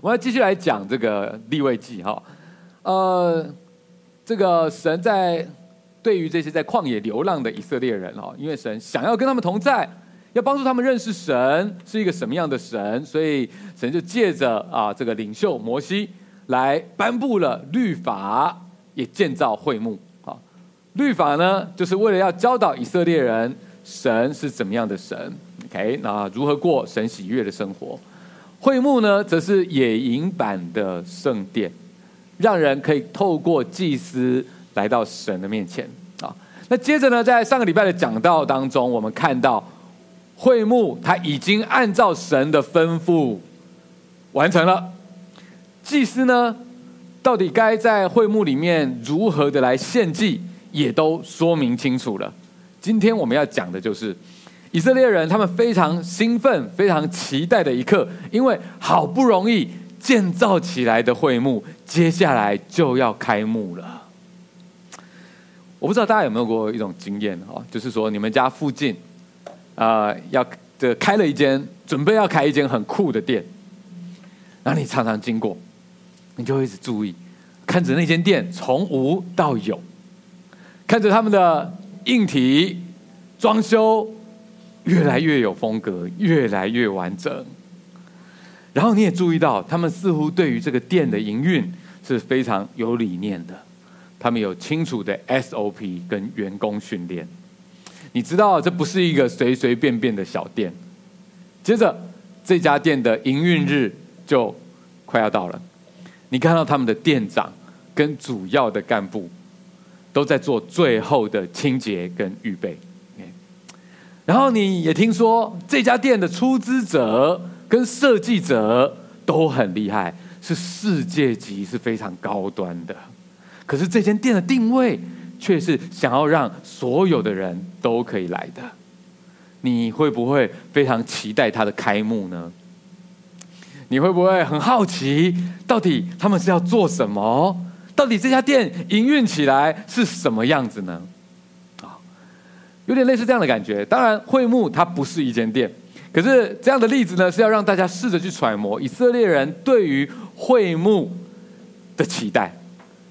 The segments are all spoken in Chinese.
我们要继续来讲这个立位记哈。呃，这个神在对于这些在旷野流浪的以色列人哈，因为神想要跟他们同在，要帮助他们认识神是一个什么样的神，所以神就借着啊这个领袖摩西来颁布了律法，也建造会幕。好，律法呢，就是为了要教导以色列人神是怎么样的神。OK，那如何过神喜悦的生活？会幕呢，则是野营版的圣殿，让人可以透过祭司来到神的面前啊。那接着呢，在上个礼拜的讲道当中，我们看到会幕它已经按照神的吩咐完成了。祭司呢，到底该在会幕里面如何的来献祭，也都说明清楚了。今天我们要讲的就是。以色列人他们非常兴奋、非常期待的一刻，因为好不容易建造起来的会幕，接下来就要开幕了。我不知道大家有没有过一种经验哈，就是说你们家附近啊、呃、要这开了一间，准备要开一间很酷的店，然后你常常经过，你就会一直注意，看着那间店从无到有，看着他们的硬体装修。越来越有风格，越来越完整。然后你也注意到，他们似乎对于这个店的营运是非常有理念的。他们有清楚的 SOP 跟员工训练。你知道，这不是一个随随便便的小店。接着，这家店的营运日就快要到了。你看到他们的店长跟主要的干部都在做最后的清洁跟预备。然后你也听说这家店的出资者跟设计者都很厉害，是世界级，是非常高端的。可是这间店的定位却是想要让所有的人都可以来的。你会不会非常期待它的开幕呢？你会不会很好奇，到底他们是要做什么？到底这家店营运起来是什么样子呢？有点类似这样的感觉。当然，会幕它不是一间店，可是这样的例子呢，是要让大家试着去揣摩以色列人对于会幕的期待。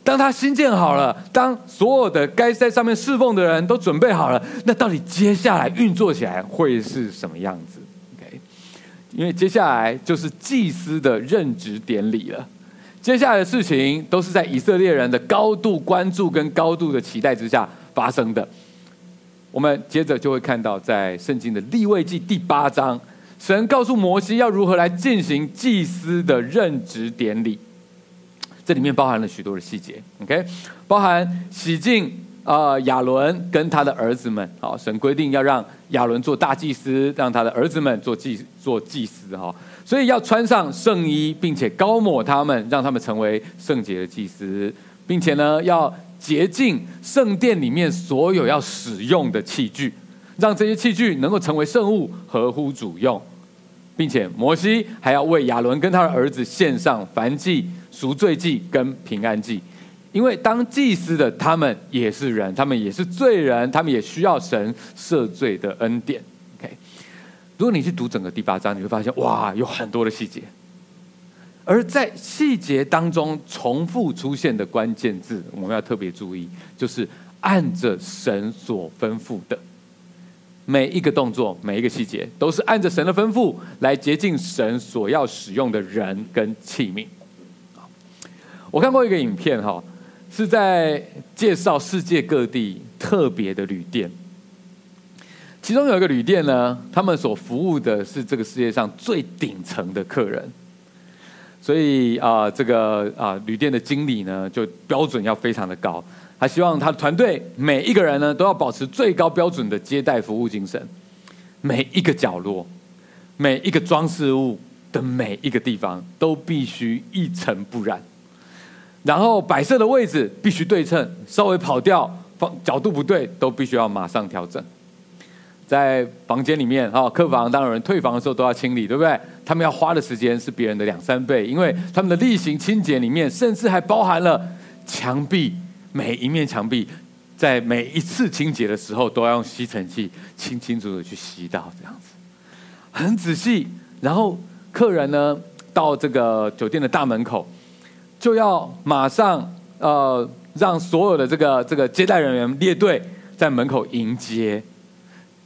当他新建好了，当所有的该在上面侍奉的人都准备好了，那到底接下来运作起来会是什么样子？OK，因为接下来就是祭司的任职典礼了。接下来的事情都是在以色列人的高度关注跟高度的期待之下发生的。我们接着就会看到，在圣经的立位记第八章，神告诉摩西要如何来进行祭司的任职典礼。这里面包含了许多的细节，OK，包含洗净啊亚伦跟他的儿子们。好，神规定要让亚伦做大祭司，让他的儿子们做祭做祭司。哈，所以要穿上圣衣，并且膏抹他们，让他们成为圣洁的祭司，并且呢要。洁净圣殿里面所有要使用的器具，让这些器具能够成为圣物，合乎主用，并且摩西还要为亚伦跟他的儿子献上燔祭、赎罪祭跟平安祭，因为当祭司的他们也是人，他们也是罪人，他们也需要神赦罪的恩典。OK，如果你去读整个第八章，你会发现哇，有很多的细节。而在细节当中重复出现的关键字，我们要特别注意，就是按着神所吩咐的每一个动作、每一个细节，都是按着神的吩咐来接近神所要使用的人跟器皿。我看过一个影片，哈，是在介绍世界各地特别的旅店，其中有一个旅店呢，他们所服务的是这个世界上最顶层的客人。所以啊、这个啊、旅店的经理呢，就标准要非常的高。他希望他的团队每一个人呢，都要保持最高标准的接待服务精神。每一个角落，每一个装饰物的每一个地方，都必须一尘不染。然后摆设的位置必须对称，稍微跑掉、方角度不对，都必须要马上调整。在房间里面，哈，客房当有人退房的时候都要清理，对不对？他们要花的时间是别人的两三倍，因为他们的例行清洁里面，甚至还包含了墙壁，每一面墙壁，在每一次清洁的时候，都要用吸尘器清清楚楚去吸到，这样子，很仔细。然后客人呢，到这个酒店的大门口，就要马上呃让所有的这个这个接待人员列队在门口迎接，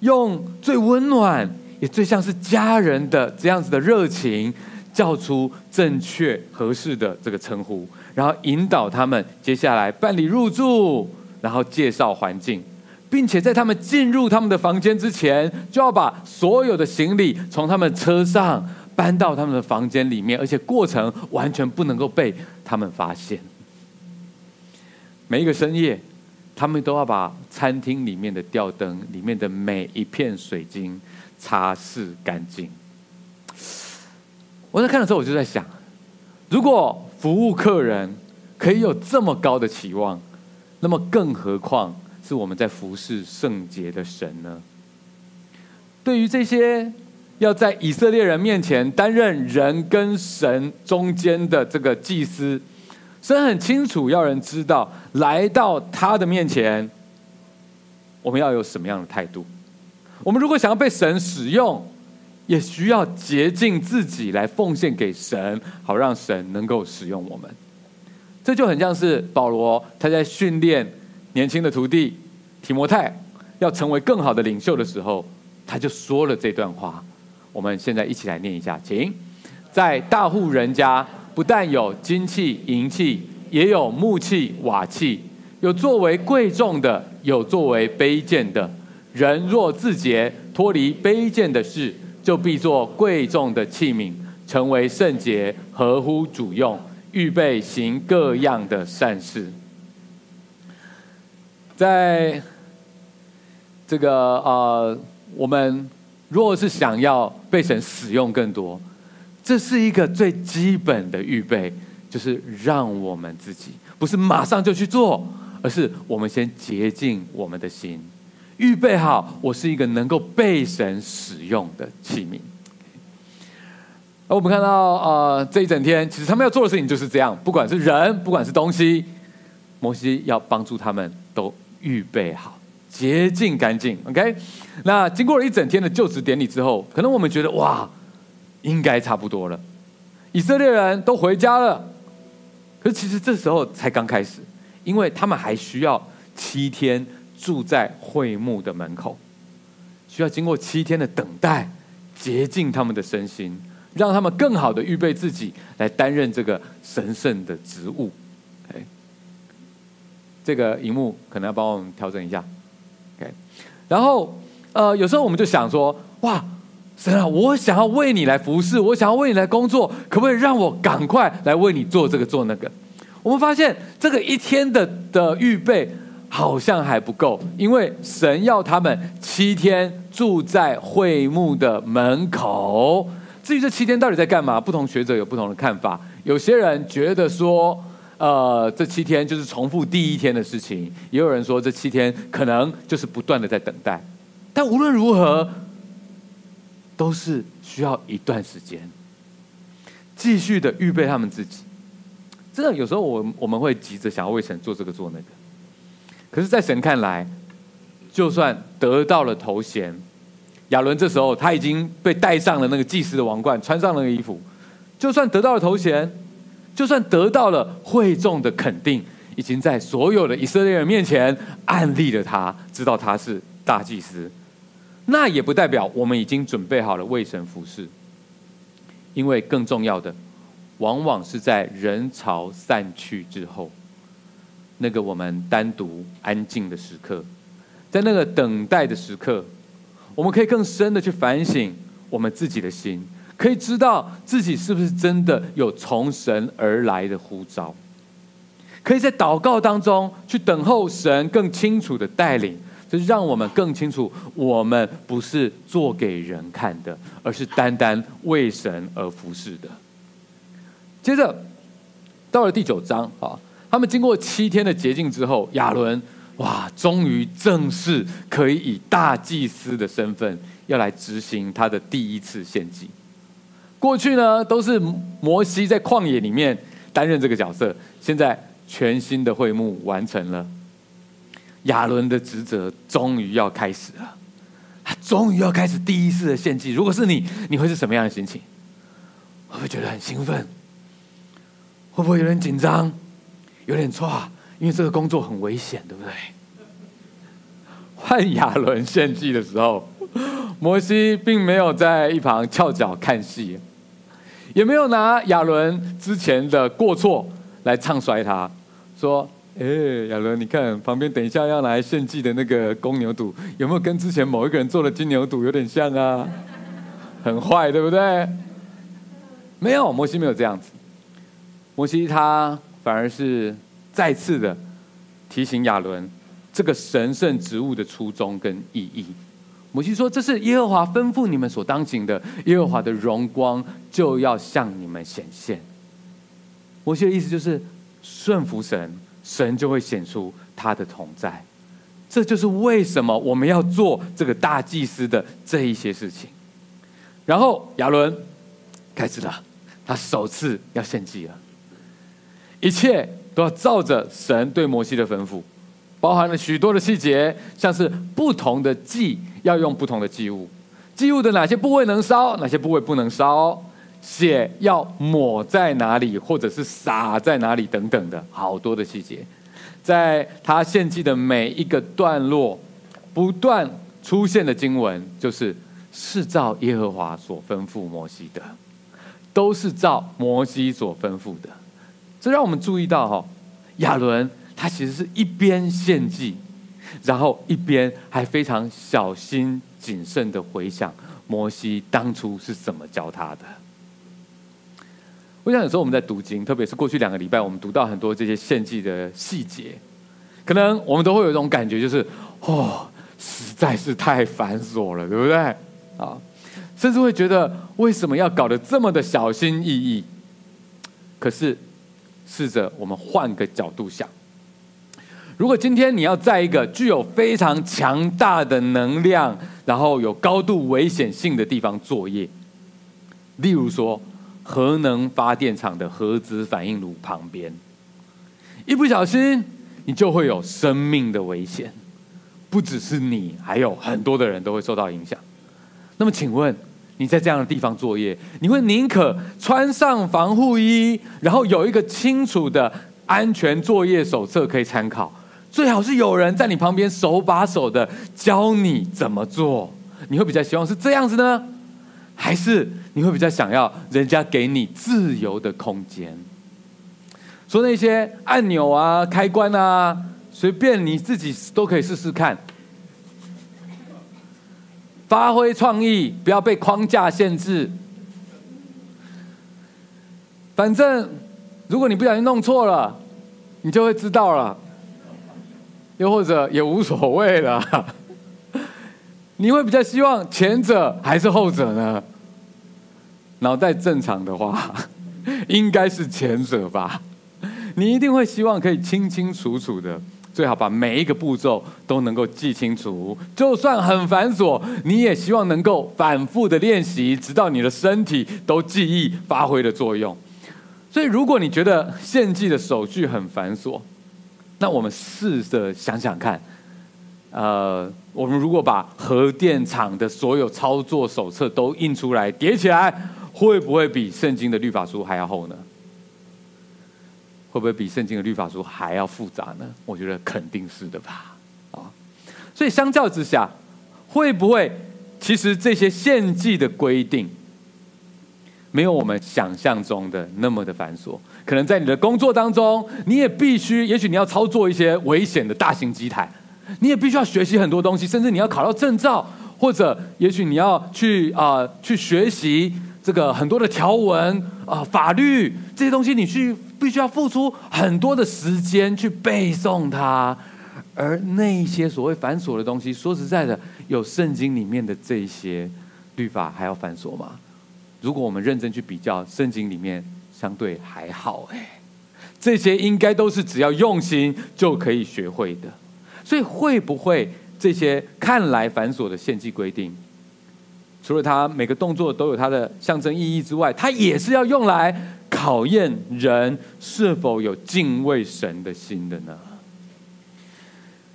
用最温暖也最像是家人的这样子的热情，叫出正确合适的这个称呼，然后引导他们接下来办理入住，然后介绍环境。并且在他们进入他们的房间之前，就要把所有的行李从他们车上搬到他们的房间里面，而且过程完全不能够被他们发现。每一个深夜，他们都要把餐厅里面的吊灯里面的每一片水晶擦拭干净。我在看的时候，我就在想，如果服务客人可以有这么高的期望，那么更何况……是我们在服侍圣洁的神呢？对于这些要在以色列人面前担任人跟神中间的这个祭司，神很清楚要人知道，来到他的面前，我们要有什么样的态度？我们如果想要被神使用，也需要洁净自己来奉献给神，好让神能够使用我们。这就很像是保罗他在训练。年轻的徒弟提摩太要成为更好的领袖的时候，他就说了这段话。我们现在一起来念一下，请。在大户人家，不但有金器、银器，也有木器、瓦器，有作为贵重的，有作为卑贱的。人若自洁，脱离卑贱的事，就必做贵重的器皿，成为圣洁，合乎主用，预备行各样的善事。在这个呃，我们若是想要被神使用更多，这是一个最基本的预备，就是让我们自己不是马上就去做，而是我们先洁净我们的心，预备好我是一个能够被神使用的器皿。而我们看到呃，这一整天，其实他们要做的事情就是这样，不管是人，不管是东西，摩西要帮助他们都。预备好，洁净干净，OK。那经过了一整天的就职典礼之后，可能我们觉得哇，应该差不多了。以色列人都回家了，可是其实这时候才刚开始，因为他们还需要七天住在会幕的门口，需要经过七天的等待，洁净他们的身心，让他们更好的预备自己来担任这个神圣的职务。这个荧幕可能要帮我们调整一下，OK。然后，呃，有时候我们就想说，哇，神啊，我想要为你来服侍，我想要为你来工作，可不可以让我赶快来为你做这个做那个？我们发现这个一天的的预备好像还不够，因为神要他们七天住在会幕的门口。至于这七天到底在干嘛，不同学者有不同的看法。有些人觉得说，呃，这七天就是重复第一天的事情。也有人说，这七天可能就是不断的在等待。但无论如何，都是需要一段时间，继续的预备他们自己。真的，有时候我我们会急着想要为神做这个做那个，可是，在神看来，就算得到了头衔，亚伦这时候他已经被戴上了那个祭司的王冠，穿上了那个衣服，就算得到了头衔。就算得到了会众的肯定，已经在所有的以色列人面前暗立了他，知道他是大祭司，那也不代表我们已经准备好了为神服侍。因为更重要的，往往是在人潮散去之后，那个我们单独安静的时刻，在那个等待的时刻，我们可以更深的去反省我们自己的心。可以知道自己是不是真的有从神而来的呼召，可以在祷告当中去等候神更清楚的带领，就让我们更清楚，我们不是做给人看的，而是单单为神而服侍的。接着到了第九章啊，他们经过七天的洁净之后，亚伦哇，终于正式可以以大祭司的身份要来执行他的第一次献祭。过去呢，都是摩西在旷野里面担任这个角色。现在全新的会幕完成了，亚伦的职责终于要开始了。他终于要开始第一次的献祭。如果是你，你会是什么样的心情？会不会觉得很兴奋？会不会有点紧张？有点错，因为这个工作很危险，对不对？换亚伦献祭的时候，摩西并没有在一旁翘脚看戏，也没有拿亚伦之前的过错来唱衰他，说：“哎，亚伦，你看旁边等一下要来献祭的那个公牛犊，有没有跟之前某一个人做的金牛犊有点像啊？很坏，对不对？”没有，摩西没有这样子。摩西他反而是再次的提醒亚伦这个神圣职务的初衷跟意义。摩西说：“这是耶和华吩咐你们所当行的，耶和华的荣光就要向你们显现。”摩西的意思就是顺服神，神就会显出他的同在。这就是为什么我们要做这个大祭司的这一些事情。然后亚伦开始了。他首次要献祭了，一切都要照着神对摩西的吩咐，包含了许多的细节，像是不同的祭要用不同的祭物，祭物的哪些部位能烧，哪些部位不能烧，血要抹在哪里，或者是洒在哪里等等的好多的细节，在他献祭的每一个段落，不断出现的经文，就是是照耶和华所吩咐摩西的。都是照摩西所吩咐的，这让我们注意到哈，亚伦他其实是一边献祭，然后一边还非常小心谨慎的回想摩西当初是怎么教他的。我想有时候我们在读经，特别是过去两个礼拜，我们读到很多这些献祭的细节，可能我们都会有一种感觉，就是哦，实在是太繁琐了，对不对？啊。甚至会觉得为什么要搞得这么的小心翼翼？可是，试着我们换个角度想，如果今天你要在一个具有非常强大的能量，然后有高度危险性的地方作业，例如说核能发电厂的核子反应炉旁边，一不小心你就会有生命的危险，不只是你，还有很多的人都会受到影响。那么，请问？你在这样的地方作业，你会宁可穿上防护衣，然后有一个清楚的安全作业手册可以参考，最好是有人在你旁边手把手的教你怎么做。你会比较希望是这样子呢，还是你会比较想要人家给你自由的空间？说那些按钮啊、开关啊，随便你自己都可以试试看。发挥创意，不要被框架限制。反正，如果你不小心弄错了，你就会知道了。又或者也无所谓了。你会比较希望前者还是后者呢？脑袋正常的话，应该是前者吧。你一定会希望可以清清楚楚的。最好把每一个步骤都能够记清楚，就算很繁琐，你也希望能够反复的练习，直到你的身体都记忆发挥的作用。所以，如果你觉得献祭的手续很繁琐，那我们试着想想看，呃，我们如果把核电厂的所有操作手册都印出来叠起来，会不会比圣经的律法书还要厚呢？会不会比圣经的律法书还要复杂呢？我觉得肯定是的吧。啊，所以相较之下，会不会其实这些献祭的规定没有我们想象中的那么的繁琐？可能在你的工作当中，你也必须，也许你要操作一些危险的大型机台，你也必须要学习很多东西，甚至你要考到证照，或者也许你要去啊、去学习这个很多的条文啊、法律这些东西，你去。必须要付出很多的时间去背诵它，而那些所谓繁琐的东西，说实在的，有圣经里面的这些律法还要繁琐吗？如果我们认真去比较，圣经里面相对还好哎，这些应该都是只要用心就可以学会的。所以会不会这些看来繁琐的献祭规定，除了它每个动作都有它的象征意义之外，它也是要用来。考验人是否有敬畏神的心的呢？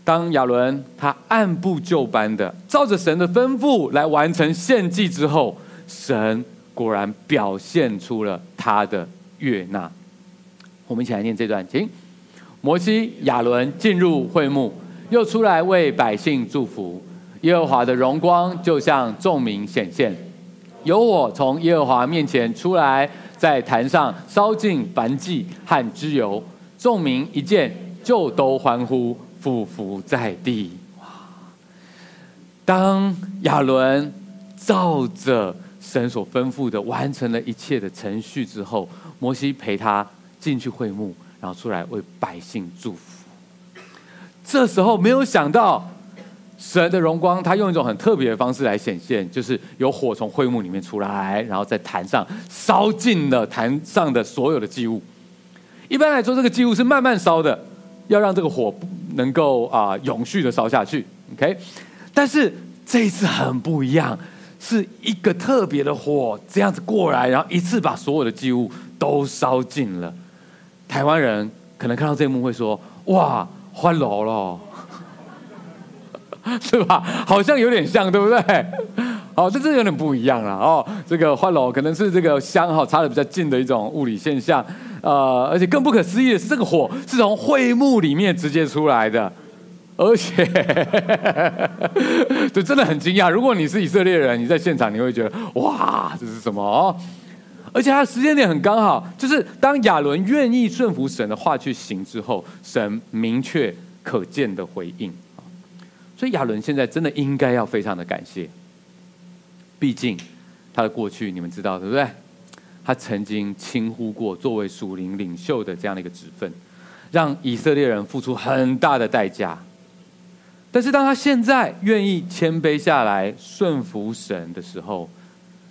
当亚伦他按部就班的照着神的吩咐来完成献祭之后，神果然表现出了他的悦纳。我们一起来念这段，请摩西、亚伦进入会幕，又出来为百姓祝福。耶和华的荣光就向众民显现，有我从耶和华面前出来，在坛上烧尽燔祭和脂油。众民一见，就都欢呼，俯伏在地。哇！当亚伦照着神所吩咐的完成了一切的程序之后，摩西陪他进去会幕，然后出来为百姓祝福。这时候没有想到。神的荣光，他用一种很特别的方式来显现，就是有火从灰幕里面出来，然后在坛上烧尽了坛上的所有的祭物。一般来说，这个祭物是慢慢烧的，要让这个火能够啊、永续的烧下去。OK，但是这一次很不一样，是一个特别的火这样子过来，然后一次把所有的祭物都烧尽了。台湾人可能看到这一幕会说：“哇，欢乐了。” 是吧？好像有点像，对不对？好，这这有点不一样了哦。这个换了可能是这个香哈差的比较近的一种物理现象，呃，而且更不可思议的是，这个火是从会幕里面直接出来的，而且 这真的很惊讶。如果你是以色列人，你在现场你会觉得哇，这是什么？哦，而且它的时间点很刚好，就是当亚伦愿意顺服神的话去行之后，神明确可见的回应。所以亚伦现在真的应该要非常的感谢，毕竟他的过去你们知道对不对？他曾经轻忽过作为属灵领袖的这样的一个职分，让以色列人付出很大的代价。但是当他现在愿意谦卑下来顺服神的时候，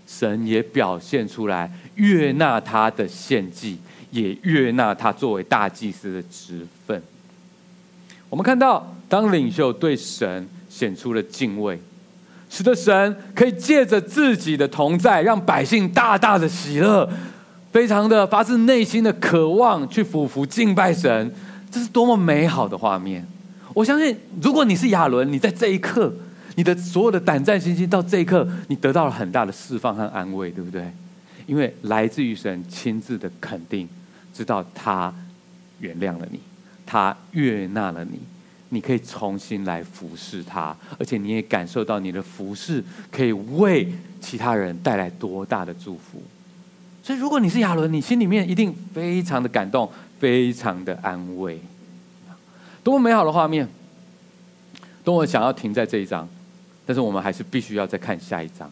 神也表现出来悦纳他的献祭，也悦纳他作为大祭司的职分。我们看到，当领袖对神显出了敬畏，使得神可以借着自己的同在，让百姓大大的喜乐，非常的发自内心的渴望去俯伏敬拜神，这是多么美好的画面！我相信，如果你是亚伦，你在这一刻，你的所有的胆战心惊，到这一刻，你得到了很大的释放和安慰，对不对？因为来自于神亲自的肯定，知道他原谅了你。他悦纳了你，你可以重新来服侍他，而且你也感受到你的服侍可以为其他人带来多大的祝福。所以，如果你是亚伦，你心里面一定非常的感动，非常的安慰。多么美好的画面！多么想要停在这一章，但是我们还是必须要再看下一章。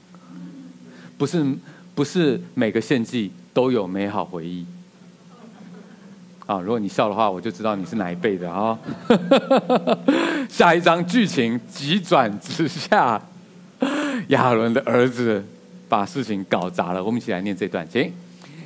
不是，不是每个献祭都有美好回忆。啊，如果你笑的话，我就知道你是哪一辈的啊。下一章剧情急转直下，亚伦的儿子把事情搞砸了。我们一起来念这段，请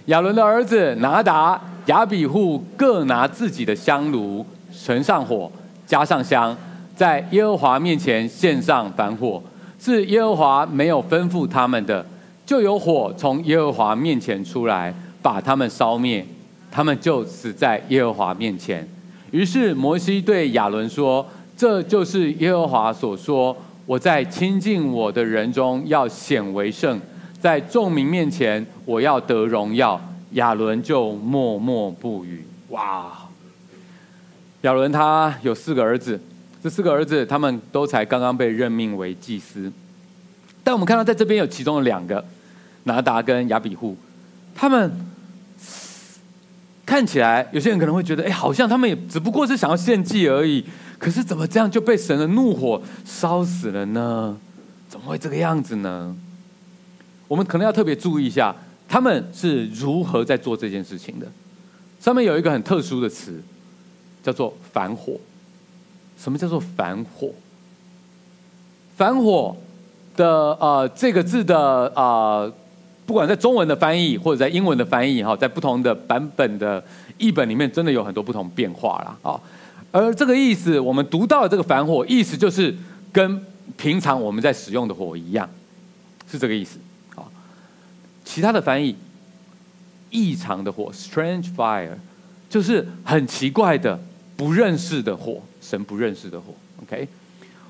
亚伦的儿子拿达、亚比户各拿自己的香炉，盛上火，加上香，在耶和华面前献上燔火，是耶和华没有吩咐他们的，就有火从耶和华面前出来，把他们烧灭。他们就死在耶和华面前。于是摩西对亚伦说：“这就是耶和华所说，我在亲近我的人中要显为圣，在众民面前我要得荣耀。”亚伦就默默不语。哇！亚伦他有四个儿子，这四个儿子他们都才刚刚被任命为祭司，但我们看到在这边有其中的两个，拿达跟亚比户，他们。看起来有些人可能会觉得，哎，好像他们也只不过是想要献祭而已。可是怎么这样就被神的怒火烧死了呢？怎么会这个样子呢？我们可能要特别注意一下，他们是如何在做这件事情的。上面有一个很特殊的词，叫做“反火”。什么叫做“反火”？“反火”的呃这个字的呃。不管在中文的翻译或者在英文的翻译哈，在不同的版本的译本里面，真的有很多不同变化啦。啊。而这个意思，我们读到的这个“反火”，意思就是跟平常我们在使用的火一样，是这个意思。啊，其他的翻译，异常的火 （strange fire） 就是很奇怪的、不认识的火，神不认识的火。OK，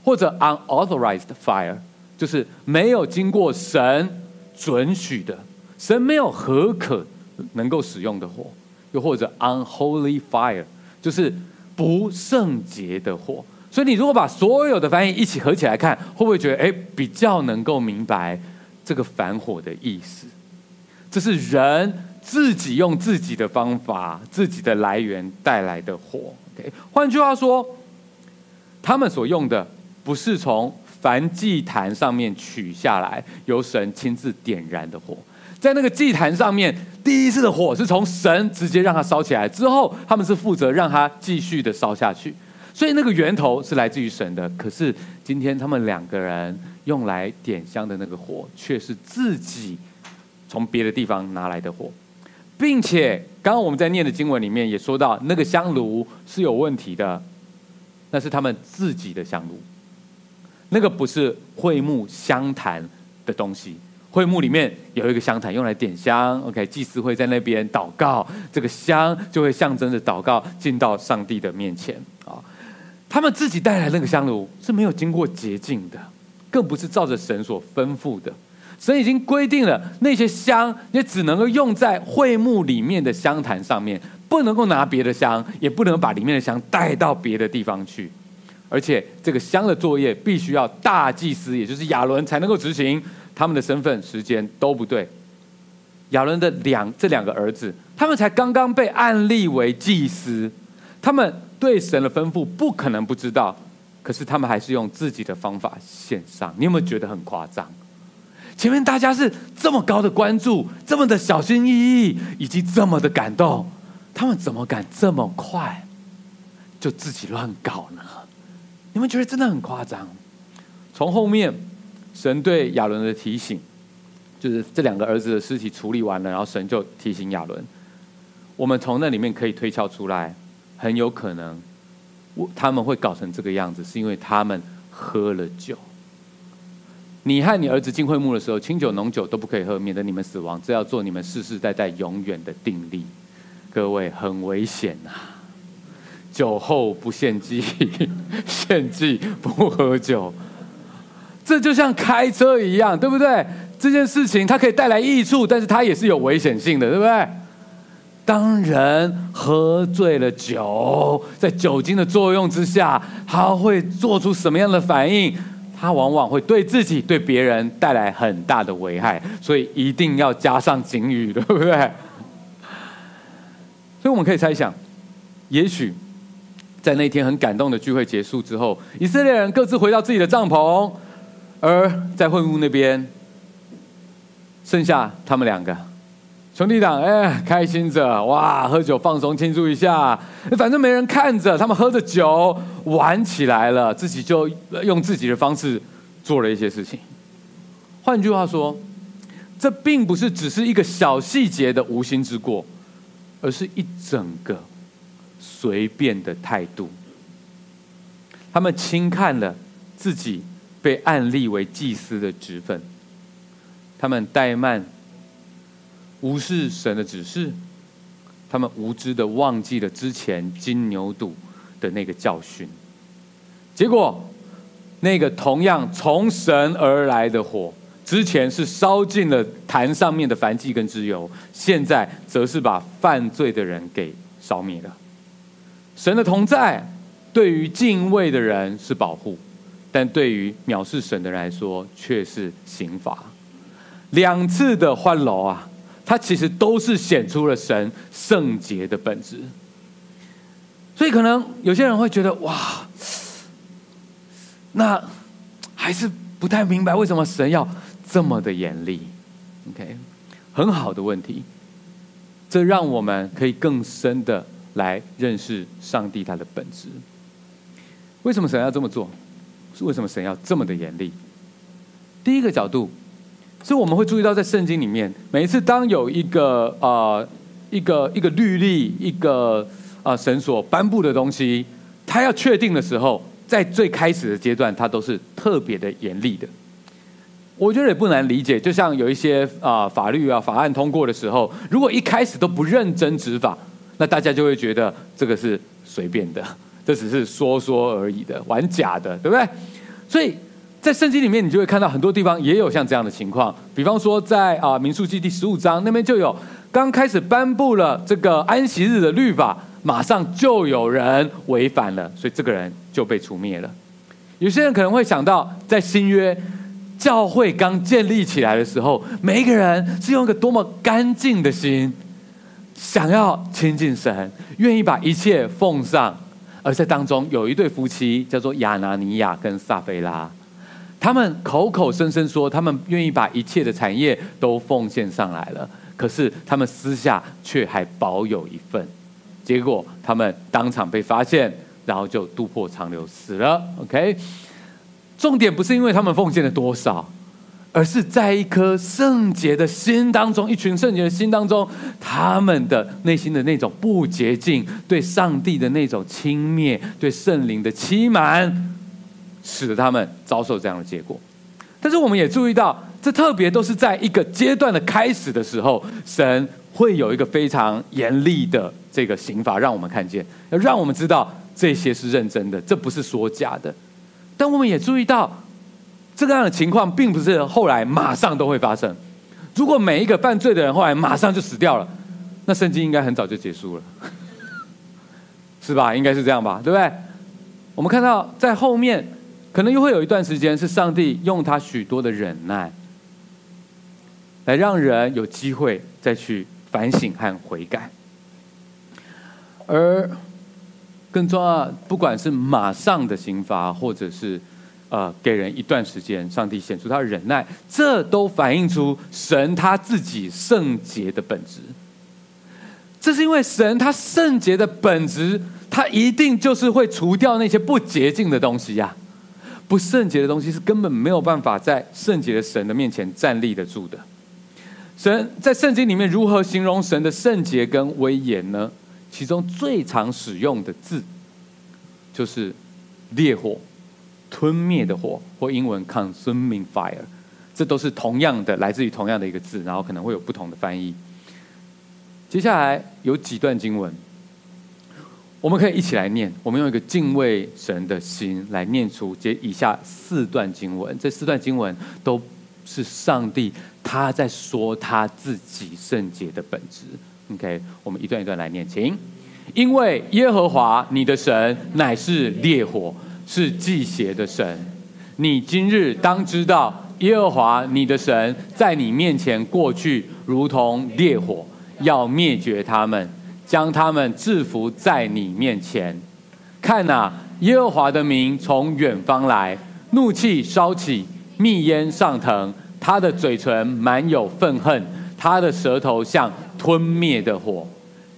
或者 unauthorized fire，就是没有经过神。准许的，神没有何可能够使用的火，又或者 unholy fire，就是不圣洁的火。所以你如果把所有的翻译一起合起来看，会不会觉得哎，比较能够明白这个反火的意思？这是人自己用自己的方法、自己的来源带来的火。OK，换句话说，他们所用的不是从凡祭坛上面取下来，由神亲自点燃的火。在那个祭坛上面，第一次的火是从神直接让它烧起来，之后他们是负责让它继续的烧下去。所以那个源头是来自于神的。可是今天他们两个人用来点香的那个火，却是自己从别的地方拿来的火，并且刚刚我们在念的经文里面也说到，那个香炉是有问题的，那是他们自己的香炉，那个不是会幕香坛的东西。会幕里面有一个香坛，用来点香。OK，祭司会在那边祷告，这个香就会象征着祷告进到上帝的面前啊。他们自己带来那个香炉是没有经过洁净的，更不是照着神所吩咐的。神已经规定了，那些香也只能够用在会幕里面的香坛上面，不能够拿别的香，也不能把里面的香带到别的地方去。而且这个香的作业必须要大祭司，也就是亚伦才能够执行。他们的身份、时间都不对。亚伦的两这两个儿子，他们才刚刚被按立为祭司，他们对神的吩咐不可能不知道，可是他们还是用自己的方法献上。你有没有觉得很夸张？前面大家是这么高的关注，这么的小心翼翼，以及这么的感动，他们怎么敢这么快就自己乱搞呢？你们觉得真的很夸张？从后面。神对亚伦的提醒，就是这两个儿子的尸体处理完了，然后神就提醒亚伦，我们从那里面可以推敲出来，很有可能，他们会搞成这个样子，是因为他们喝了酒。你和你儿子进会幕的时候，清酒浓酒都不可以喝，免得你们死亡。这要做你们世世代代永远的定例。各位很危险呐、酒后不献祭，献祭不喝酒。这就像开车一样，对不对？这件事情它可以带来益处，但是它也是有危险性的，对不对？当人喝醉了酒，在酒精的作用之下，他会做出什么样的反应？他往往会对自己、对别人带来很大的危害，所以一定要加上警语，对不对？所以我们可以猜想，也许在那天很感动的聚会结束之后，以色列人各自回到自己的帐篷。而在会幕那边，剩下他们两个兄弟俩，哎，开心着哇，喝酒放松庆祝一下，反正没人看着，他们喝着酒玩起来了，自己就用自己的方式做了一些事情。换句话说，这并不是只是一个小细节的无心之过，而是一整个随便的态度。他们轻看了自己。被按立为祭司的职分，他们怠慢、无视神的指示，他们无知的忘记了之前金牛肚的那个教训，结果那个同样从神而来的火，之前是烧尽了坛上面的燔祭跟脂油，现在则是把犯罪的人给烧灭了。神的同在对于敬畏的人是保护。但对于藐视神的人来说，却是刑罚。两次的换楼啊，它其实都是显出了神圣洁的本质。所以，可能有些人会觉得，哇，那还是不太明白为什么神要这么的严厉。OK，很好的问题，这让我们可以更深的来认识上帝他的本质。为什么神要这么做？是为什么神要这么的严厉？第一个角度，是我们会注意到，在圣经里面，每一次当有一个啊、一个一个律例，一个啊、呃、神所颁布的东西，他要确定的时候，在最开始的阶段，他都是特别的严厉的。我觉得也不难理解，就像有一些啊、法律啊法案通过的时候，如果一开始都不认真执法，那大家就会觉得这个是随便的。这只是说说而已的，玩假的，对不对？所以，在圣经里面，你就会看到很多地方也有像这样的情况。比方说在，啊民数记第十五章那边就有，刚开始颁布了这个安息日的律法，马上就有人违反了，所以这个人就被除灭了。有些人可能会想到，在新约教会刚建立起来的时候，每一个人是用一个多么干净的心，想要亲近神，愿意把一切奉上。而在当中有一对夫妻，叫做亚拿尼亚跟撒非拉。他们口口声声说，他们愿意把一切的产业都奉献上来了，可是他们私下却还保有一份。结果他们当场被发现，然后就肚破长流死了。OK，重点不是因为他们奉献了多少，而是在一颗圣洁的心当中，一群圣洁的心当中，他们的内心的那种不洁净，对上帝的那种轻蔑，对圣灵的欺瞒。使得他们遭受这样的结果，但是我们也注意到，这特别都是在一个阶段的开始的时候，神会有一个非常严厉的这个刑罚，让我们看见，让我们知道这些是认真的，这不是说假的。但我们也注意到，这样的情况并不是后来马上都会发生。如果每一个犯罪的人后来马上就死掉了，那圣经应该很早就结束了，是吧？应该是这样吧，对不对？我们看到在后面。可能又会有一段时间，是上帝用他许多的忍耐，来让人有机会再去反省和悔改。而更重要，不管是马上的刑罚，或者是呃给人一段时间，上帝显出他的忍耐，这都反映出神他自己圣洁的本质。这是因为神他圣洁的本质，他一定就是会除掉那些不洁净的东西呀、不圣洁的东西是根本没有办法在圣洁的神的面前站立得住的。神在圣经里面如何形容神的圣洁跟威严呢？其中最常使用的字就是烈火、吞灭的火，或英文 consuming fire，这都是同样的，来自于同样的一个字，然后可能会有不同的翻译。接下来有几段经文。我们可以一起来念，我们用一个敬畏神的心来念出这以下四段经文。这四段经文都是上帝他在说他自己圣洁的本质。OK，我们一段一段来念，请。因为耶和华你的神乃是烈火，是忌邪的神。你今日当知道，耶和华你的神在你面前过去，如同烈火，要灭绝他们。将他们制服在你面前，看哪，耶和华的名从远方来，怒气烧起，密烟上腾，他的嘴唇满有愤恨，他的舌头像吞灭的火。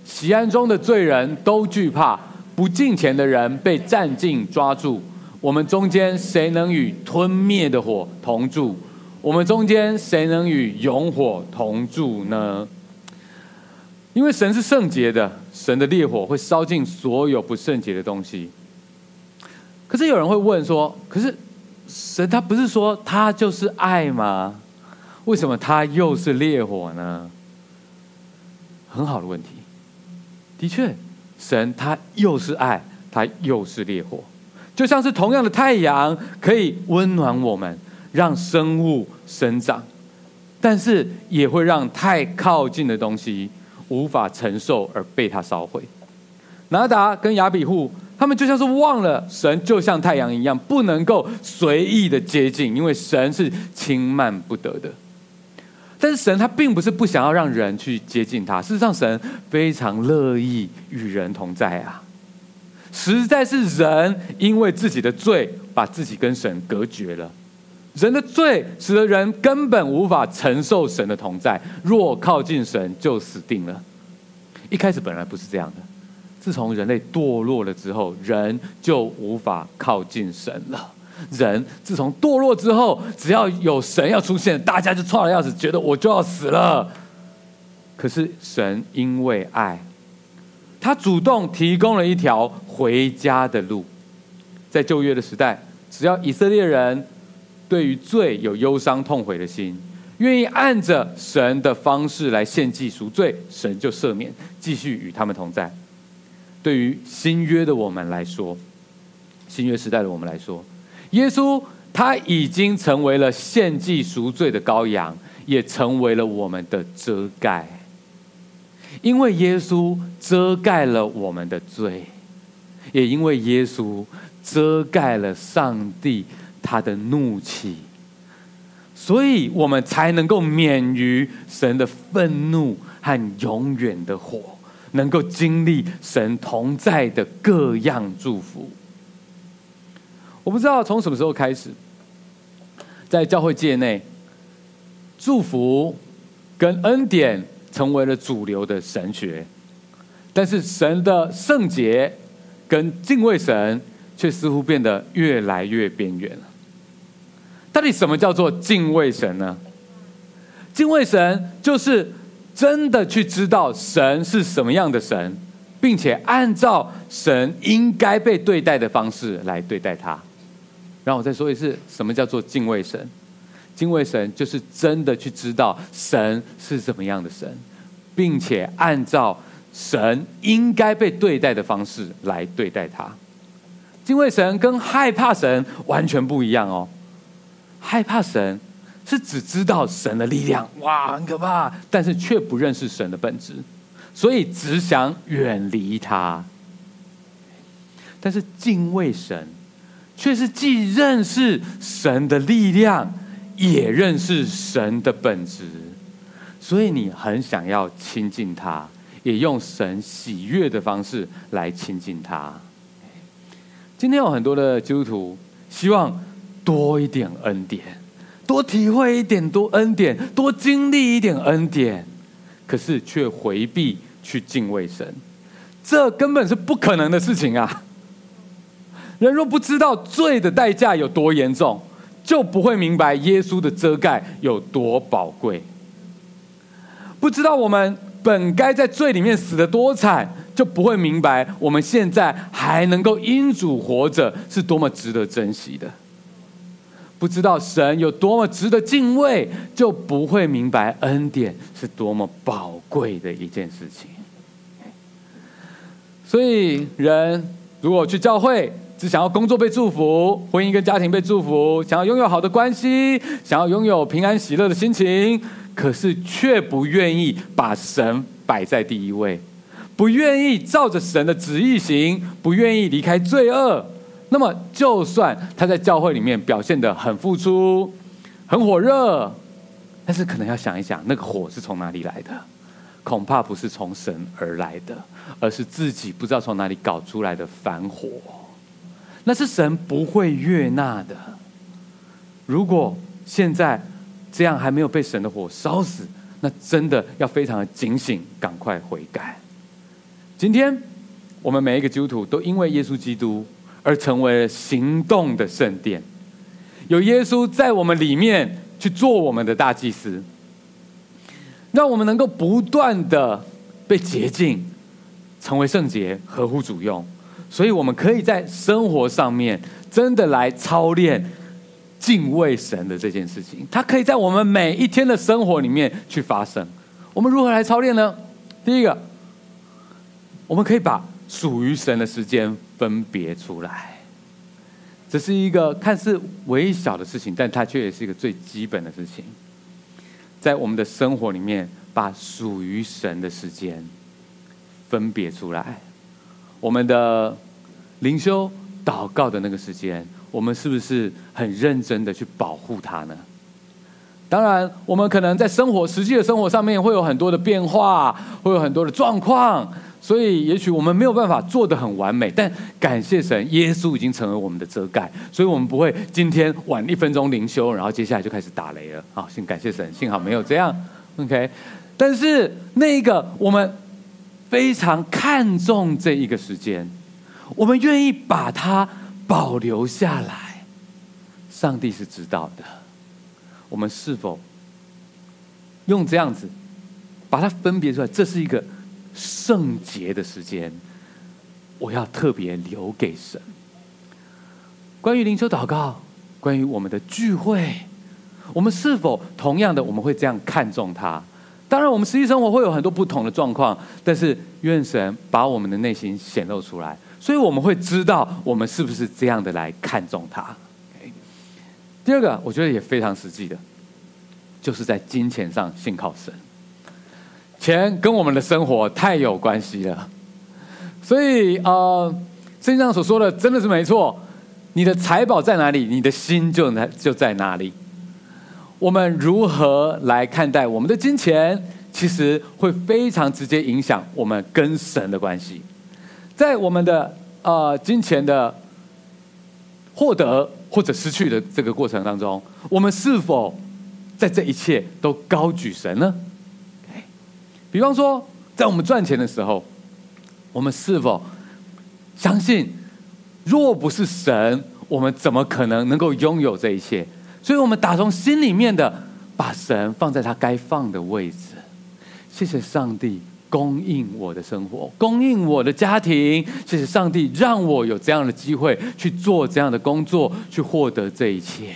锡安中的罪人都惧怕，不敬虔的人被战兢抓住。我们中间谁能与吞灭的火同住？我们中间谁能与永火同住呢？因为神是圣洁的，神的烈火会烧尽所有不圣洁的东西。可是有人会问说：“可是神他不是说他就是爱吗？为什么他又是烈火呢？”很好的问题。的确，神他又是爱，他又是烈火，就像是同样的太阳可以温暖我们，让生物生长，但是也会让太靠近的东西。无法承受而被他烧毁。拿达跟亚比户，他们就像是忘了神，就像太阳一样，不能够随意的接近，因为神是轻慢不得的。但是神他并不是不想要让人去接近他，事实上神非常乐意与人同在啊。实在是人因为自己的罪，把自己跟神隔绝了。人的罪使得人根本无法承受神的同在，若靠近神就死定了。一开始本来不是这样的，自从人类堕落了之后，人就无法靠近神了。人自从堕落之后，只要有神要出现，大家就错了要死，觉得我就要死了。可是神因为爱，他主动提供了一条回家的路。在旧约的时代，只要以色列人。对于罪有忧伤痛悔的心，愿意按着神的方式来献祭赎罪，神就赦免，继续与他们同在。对于新约的我们来说，新约时代的我们来说，耶稣他已经成为了献祭赎罪的羔羊，也成为了我们的遮盖。因为耶稣遮盖了我们的罪，也因为耶稣遮盖了上帝他的怒气，所以我们才能够免于神的愤怒和永远的火，能够经历神同在的各样祝福。我不知道从什么时候开始，在教会界内，祝福跟恩典成为了主流的神学，但是神的圣洁跟敬畏神却似乎变得越来越边缘了。到底什么叫做敬畏神呢？敬畏神就是真的去知道神是什么样的神，并且按照神应该被对待的方式来对待他。让我再说一次，什么叫做敬畏神？敬畏神就是真的去知道神是怎么样的神，并且按照神应该被对待的方式来对待他。敬畏神跟害怕神完全不一样哦。害怕神是只知道神的力量，哇，很可怕，但是却不认识神的本质，所以只想远离他。但是敬畏神。却是既认识神的力量，也认识神的本质，所以你很想要亲近他，也用神喜悦的方式来亲近他。今天有很多的基督徒希望多一点恩典，多体会一点多恩典，多经历一点恩典，可是却回避去敬畏神，这根本是不可能的事情啊！人若不知道罪的代价有多严重，就不会明白耶稣的遮盖有多宝贵。不知道我们本该在罪里面死得多惨，就不会明白我们现在还能够因主活着是多么值得珍惜的。不知道神有多么值得敬畏，就不会明白恩典是多么宝贵的一件事情。所以，人如果去教会，只想要工作被祝福，婚姻跟家庭被祝福，想要拥有好的关系，想要拥有平安喜乐的心情，可是却不愿意把神摆在第一位，不愿意照着神的旨意行，不愿意离开罪恶。那么，就算他在教会里面表现得很付出、很火热，但是可能要想一想，那个火是从哪里来的？恐怕不是从神而来的，而是自己不知道从哪里搞出来的反火。那是神不会悦纳的。如果现在这样还没有被神的火烧死，那真的要非常的警醒，赶快悔改。今天我们每一个基督徒都因为耶稣基督而成为了行动的圣殿，有耶稣在我们里面去做我们的大祭司，让我们能够不断的被洁净，成为圣洁，合乎主用。所以，我们可以在生活上面真的来操练敬畏神的这件事情。它可以在我们每一天的生活里面去发生。我们如何来操练呢？第一个，我们可以把属于神的时间分别出来。这是一个看似微小的事情，但它却也是一个最基本的事情。在我们的生活里面，把属于神的时间分别出来。我们的灵修祷告的那个时间，我们是不是很认真的去保护它呢？当然，我们可能在生活实际的生活上面会有很多的变化，会有很多的状况，所以也许我们没有办法做得很完美。但感谢神，耶稣已经成为我们的遮盖，所以我们不会今天晚一分钟灵修，然后接下来就开始打雷了。好，先感谢神，幸好没有这样。OK，但是那一个我们。非常看重这一个时间，我们愿意把它保留下来。上帝是知道的，我们是否用这样子把它分别出来？这是一个圣洁的时间，我要特别留给神。关于灵修祷告，关于我们的聚会，我们是否同样的，我们会这样看重它？当然，我们实际生活会有很多不同的状况，但是愿神把我们的内心显露出来，所以我们会知道我们是不是这样的来看重他。第二个，我觉得也非常实际的，就是在金钱上信靠神。钱跟我们的生活太有关系了，所以呃，圣经上所说的真的是没错。你的财宝在哪里，你的心就在就在哪里。我们如何来看待我们的金钱，其实会非常直接影响我们跟神的关系。在我们的呃金钱的获得或者失去的这个过程当中，我们是否在这一切都高举神呢？比方说，在我们赚钱的时候，我们是否相信，若不是神，我们怎么可能能够拥有这一切？所以，我们打从心里面的把神放在他该放的位置。谢谢上帝供应我的生活，供应我的家庭。谢谢上帝让我有这样的机会去做这样的工作，去获得这一切。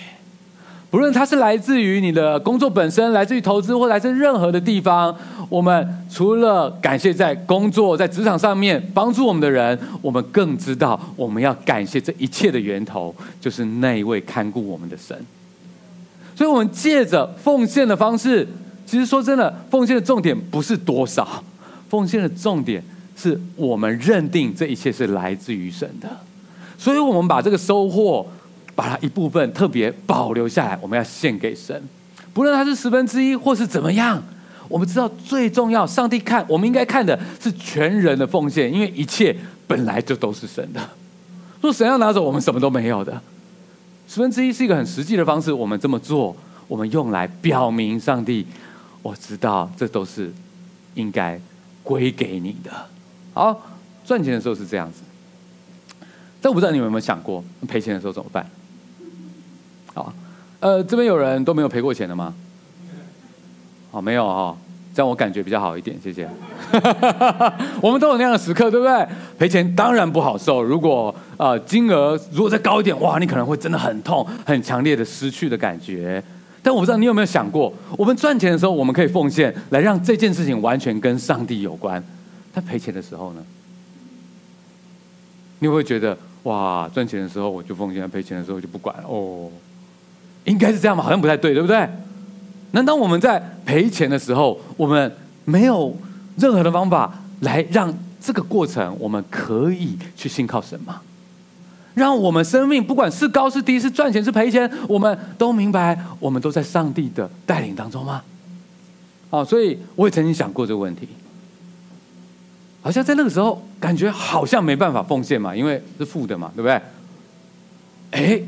不论它是来自于你的工作本身，来自于投资，或来自任何的地方，我们除了感谢在工作、在职场上面帮助我们的人，我们更知道我们要感谢这一切的源头，就是那一位看顾我们的神。所以，我们借着奉献的方式，其实说真的，奉献的重点不是多少，奉献的重点是我们认定这一切是来自于神的。所以，我们把这个收获。把它一部分特别保留下来，我们要献给神，不论它是十分之一或是怎么样，我们知道最重要，上帝看我们应该看的是全人的奉献，因为一切本来就都是神的。若神要拿走，我们什么都没有的。十分之一是一个很实际的方式，我们这么做，我们用来表明上帝，我知道这都是应该归给你的。好，赚钱的时候是这样子，但我不知道你们有没有想过，赔钱的时候怎么办？好，呃，这边有人都没有赔过钱的吗？好，没有哈、这样我感觉比较好一点，谢谢。我们都有那样的时刻，对不对？赔钱当然不好受，如果呃金额如果再高一点，哇，你可能会真的很痛，很强烈的失去的感觉。但我不知道你有没有想过，我们赚钱的时候，我们可以奉献来让这件事情完全跟上帝有关。但赔钱的时候呢？你会觉得哇，赚钱的时候我就奉献，赔钱的时候就不管哦。应该是这样吗？好像不太对，对不对？难道我们在赔钱的时候，我们没有任何的方法来让这个过程我们可以去信靠神吗？让我们生命不管是高是低，是赚钱是赔钱，我们都明白，我们都在上帝的带领当中吗？哦，所以我也曾经想过这个问题，好像在那个时候感觉好像没办法奉献嘛，因为是负的嘛，对不对？哎。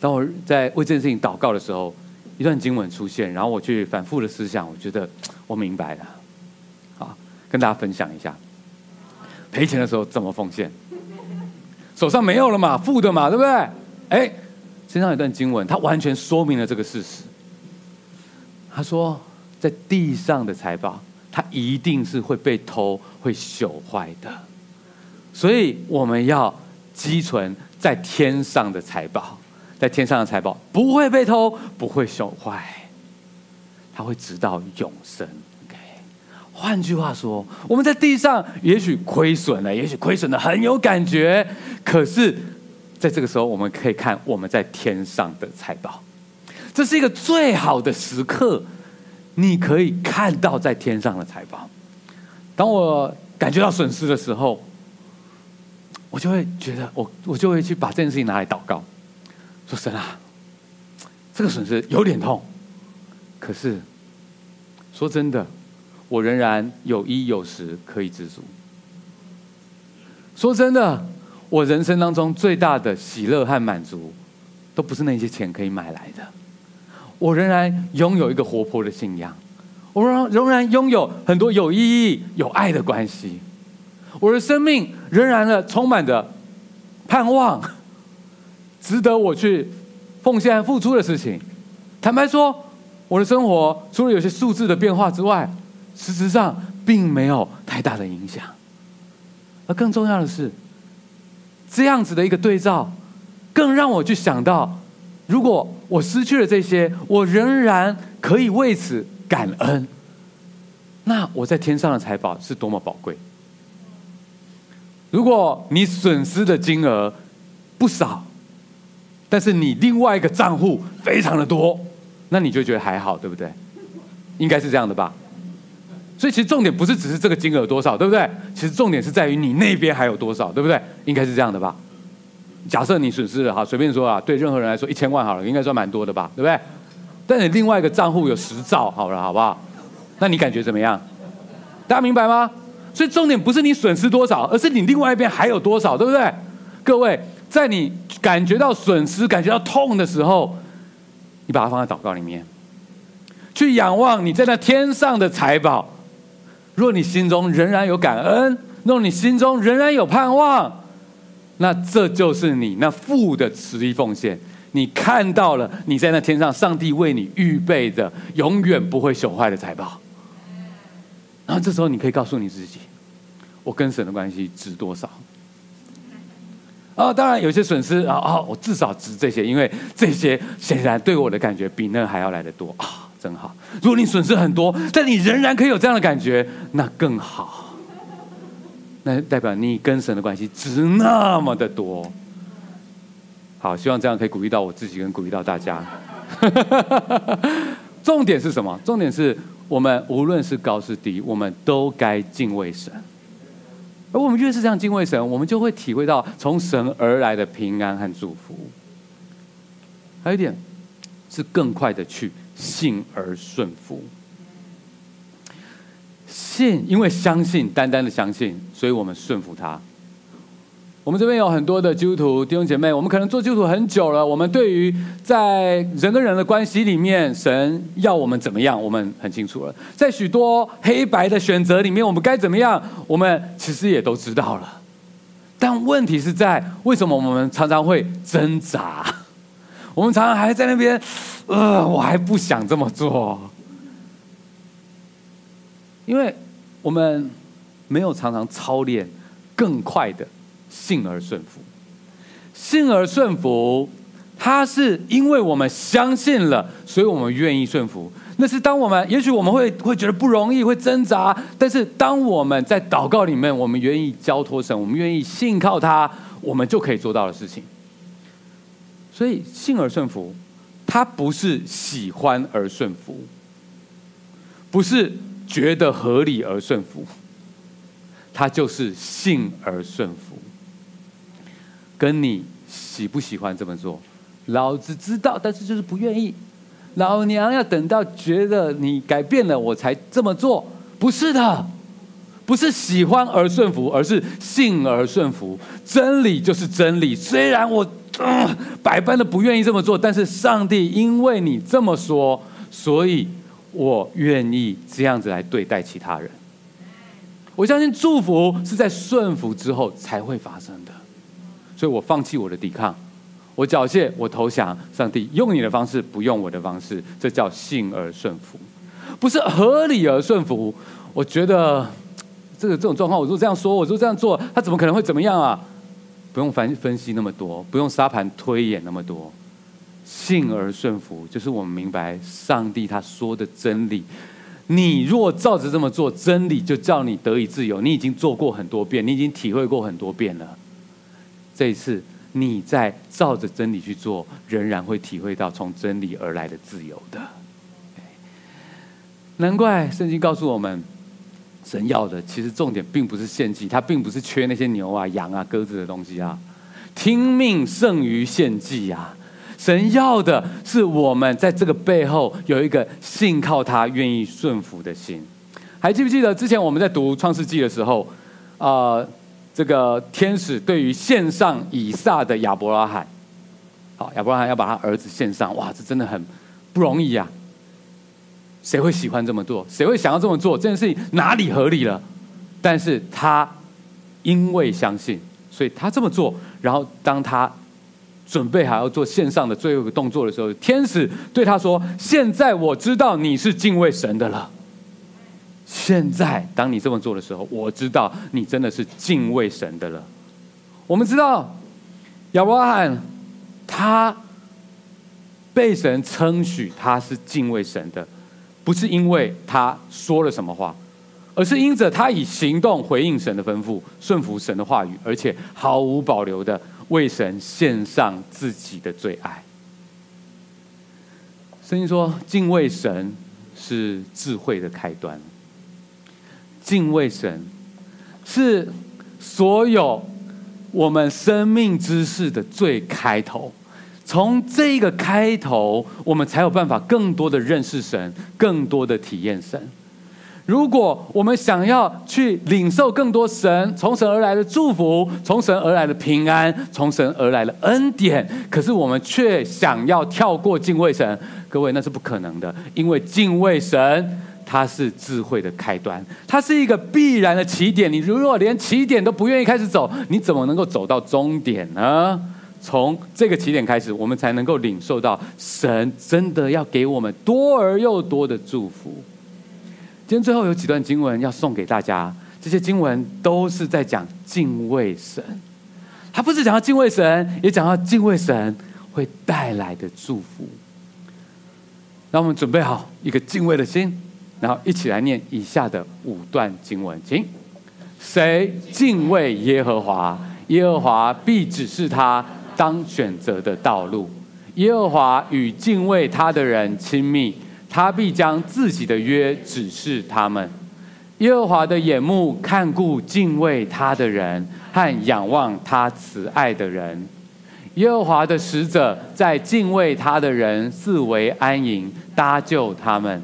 当我在为这件事情祷告的时候，一段经文出现，然后我去反复的思想，我觉得我明白了。好，跟大家分享一下，赔钱的时候怎么奉献？手上没有了嘛，负的嘛，对不对？哎，身上有一段经文，它完全说明了这个事实。他说，在地上的财宝，它一定是会被偷、会朽坏的，所以我们要积存在天上的财宝。在天上的财宝不会被偷，不会损坏，它会直到永生。OK，换句话说，我们在地上也许亏损了，也许亏损的很有感觉，可是在这个时候，我们可以看我们在天上的财宝，这是一个最好的时刻，你可以看到在天上的财宝。当我感觉到损失的时候，我就会觉得我我就会去把这件事情拿来祷告。说神啊，这个损失有点痛，可是说真的，我仍然有衣有食可以知足。说真的，我人生当中最大的喜乐和满足，都不是那些钱可以买来的。我仍然拥有一个活泼的信仰，我仍仍然拥有很多有意义、有爱的关系。我的生命仍然的充满着盼望。值得我去奉献付出的事情，坦白说，我的生活除了有些数字的变化之外，实质上并没有太大的影响。而更重要的是，这样子的一个对照，更让我去想到，如果我失去了这些，我仍然可以为此感恩，那我在天上的财宝是多么宝贵。如果你损失的金额不少，但是你另外一个账户非常的多，那你就觉得还好，对不对？应该是这样的吧。所以其实重点不是只是这个金额多少，对不对？其实重点是在于你那边还有多少，对不对？应该是这样的吧。假设你损失了哈，随便说啊，对任何人来说一千万好了，应该算蛮多的吧，对不对？但你另外一个账户有十兆，好了，好不好？那你感觉怎么样？大家明白吗？所以重点不是你损失多少，而是你另外一边还有多少，对不对？各位，在你感觉到损失、感觉到痛的时候，你把它放在祷告里面，去仰望你在那天上的财宝。若你心中仍然有感恩，若你心中仍然有盼望。那这就是你那父的十一奉献，你看到了你在那天上，上帝为你预备的永远不会朽坏的财宝。然后这时候你可以告诉你自己，我跟神的关系值多少？啊，当然有些损失啊啊，我至少值这些，因为这些显然对我的感觉比那还要来得多啊，真好。如果你损失很多，但你仍然可以有这样的感觉，那更好。那代表你跟神的关系值那么的多，好，希望这样可以鼓励到我自己，跟鼓励到大家。重点是什么？重点是我们无论是高是低，我们都该敬畏神。而我们越是这样敬畏神，我们就会体会到从神而来的平安和祝福。还有一点是更快的去信而顺服。信，因为相信，单单的相信，所以我们顺服他。我们这边有很多的基督徒弟兄姐妹，我们可能做基督徒很久了，我们对于在人跟人的关系里面，神要我们怎么样，我们很清楚了。在许多黑白的选择里面，我们该怎么样，我们其实也都知道了。但问题是在为什么我们常常会挣扎？我们常常还在那边，呃，我还不想这么做，因为。我们没有常常操练更快的信而顺服。信而顺服，它是因为我们相信了，所以我们愿意顺服。那是当我们也许我们会会觉得不容易，会挣扎，但是当我们在祷告里面，我们愿意交托神，我们愿意信靠他，我们就可以做到的事情。所以信而顺服，它不是喜欢而顺服，不是。觉得合理而顺服，他就是信而顺服。跟你喜不喜欢这么做，老子知道，但是就是不愿意。老娘要等到觉得你改变了，我才这么做。不是的，不是喜欢而顺服，而是信而顺服。真理就是真理，虽然我、百般的不愿意这么做，但是上帝因为你这么说，所以。我愿意这样子来对待其他人。我相信祝福是在顺服之后才会发生的，所以我放弃我的抵抗，我缴械，我投降。上帝用你的方式，不用我的方式，这叫信而顺服，不是合理而顺服。我觉得这个这种状况，我如果这样说，我如果这样做，他怎么可能会怎么样啊？不用分分析那么多，不用沙盘推演那么多。信而顺服，就是我们明白上帝他说的真理。你若照着这么做，真理就叫你得以自由。你已经做过很多遍，你已经体会过很多遍了。这一次，你在照着真理去做，仍然会体会到从真理而来的自由的。难怪圣经告诉我们，神要的其实重点并不是献祭，他并不是缺那些牛啊、羊啊、鸽子的东西啊。听命胜于献祭啊。神要的是我们在这个背后有一个信靠他、愿意顺服的心。还记不记得之前我们在读创世纪的时候，啊、这个天使对于献上以撒的亚伯拉罕，好，亚伯拉罕要把他儿子献上，哇，这真的很不容易呀、啊。谁会喜欢这么做？谁会想要这么做？这件事情哪里合理了？但是他因为相信，所以他这么做。然后当他准备还要做献上的最后一个动作的时候，天使对他说：“现在我知道你是敬畏神的了。现在当你这么做的时候，我知道你真的是敬畏神的了。我们知道亚伯拉罕他被神称许他是敬畏神的，不是因为他说了什么话，而是因着他以行动回应神的吩咐，顺服神的话语，而且毫无保留的。”为神献上自己的最爱。圣经说，敬畏神是智慧的开端。敬畏神是所有我们生命之事的最开头。从这个开头，我们才有办法更多的认识神，更多的体验神。如果我们想要去领受更多神从神而来的祝福，从神而来的平安，从神而来的恩典，可是我们却想要跳过敬畏神，各位，那是不可能的，因为敬畏神，它是智慧的开端，它是一个必然的起点。你如果连起点都不愿意开始走，你怎么能够走到终点呢？从这个起点开始，我们才能够领受到神真的要给我们多而又多的祝福。今天最后有几段经文要送给大家，这些经文都是在讲敬畏神。他不是讲到敬畏神，也讲到敬畏神会带来的祝福。让我们准备好一个敬畏的心，然后一起来念以下的五段经文，请：谁敬畏耶和华，耶和华必指示他。当选择的道路，耶和华与敬畏他的人亲密，他必将自己的约指示他们。耶和华的眼目看顾敬畏他的人和仰望他慈爱的人。耶和华的使者在敬畏他的人四围安营，搭救他们。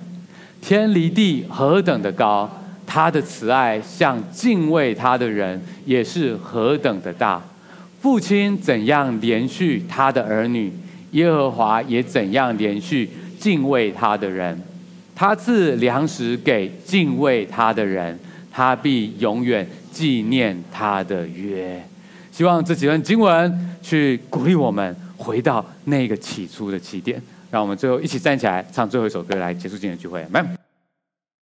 天离地何等的高，他的慈爱向敬畏他的人也是何等的大。父亲怎样怜恤他的儿女，耶和华也怎样怜恤敬畏他的人。他赐粮食给敬畏他的人，他必永远纪念他的约。希望这几段经文去鼓励我们回到那个起初的起点。让我们最后一起站起来，唱最后一首歌，来结束今天的聚会。来。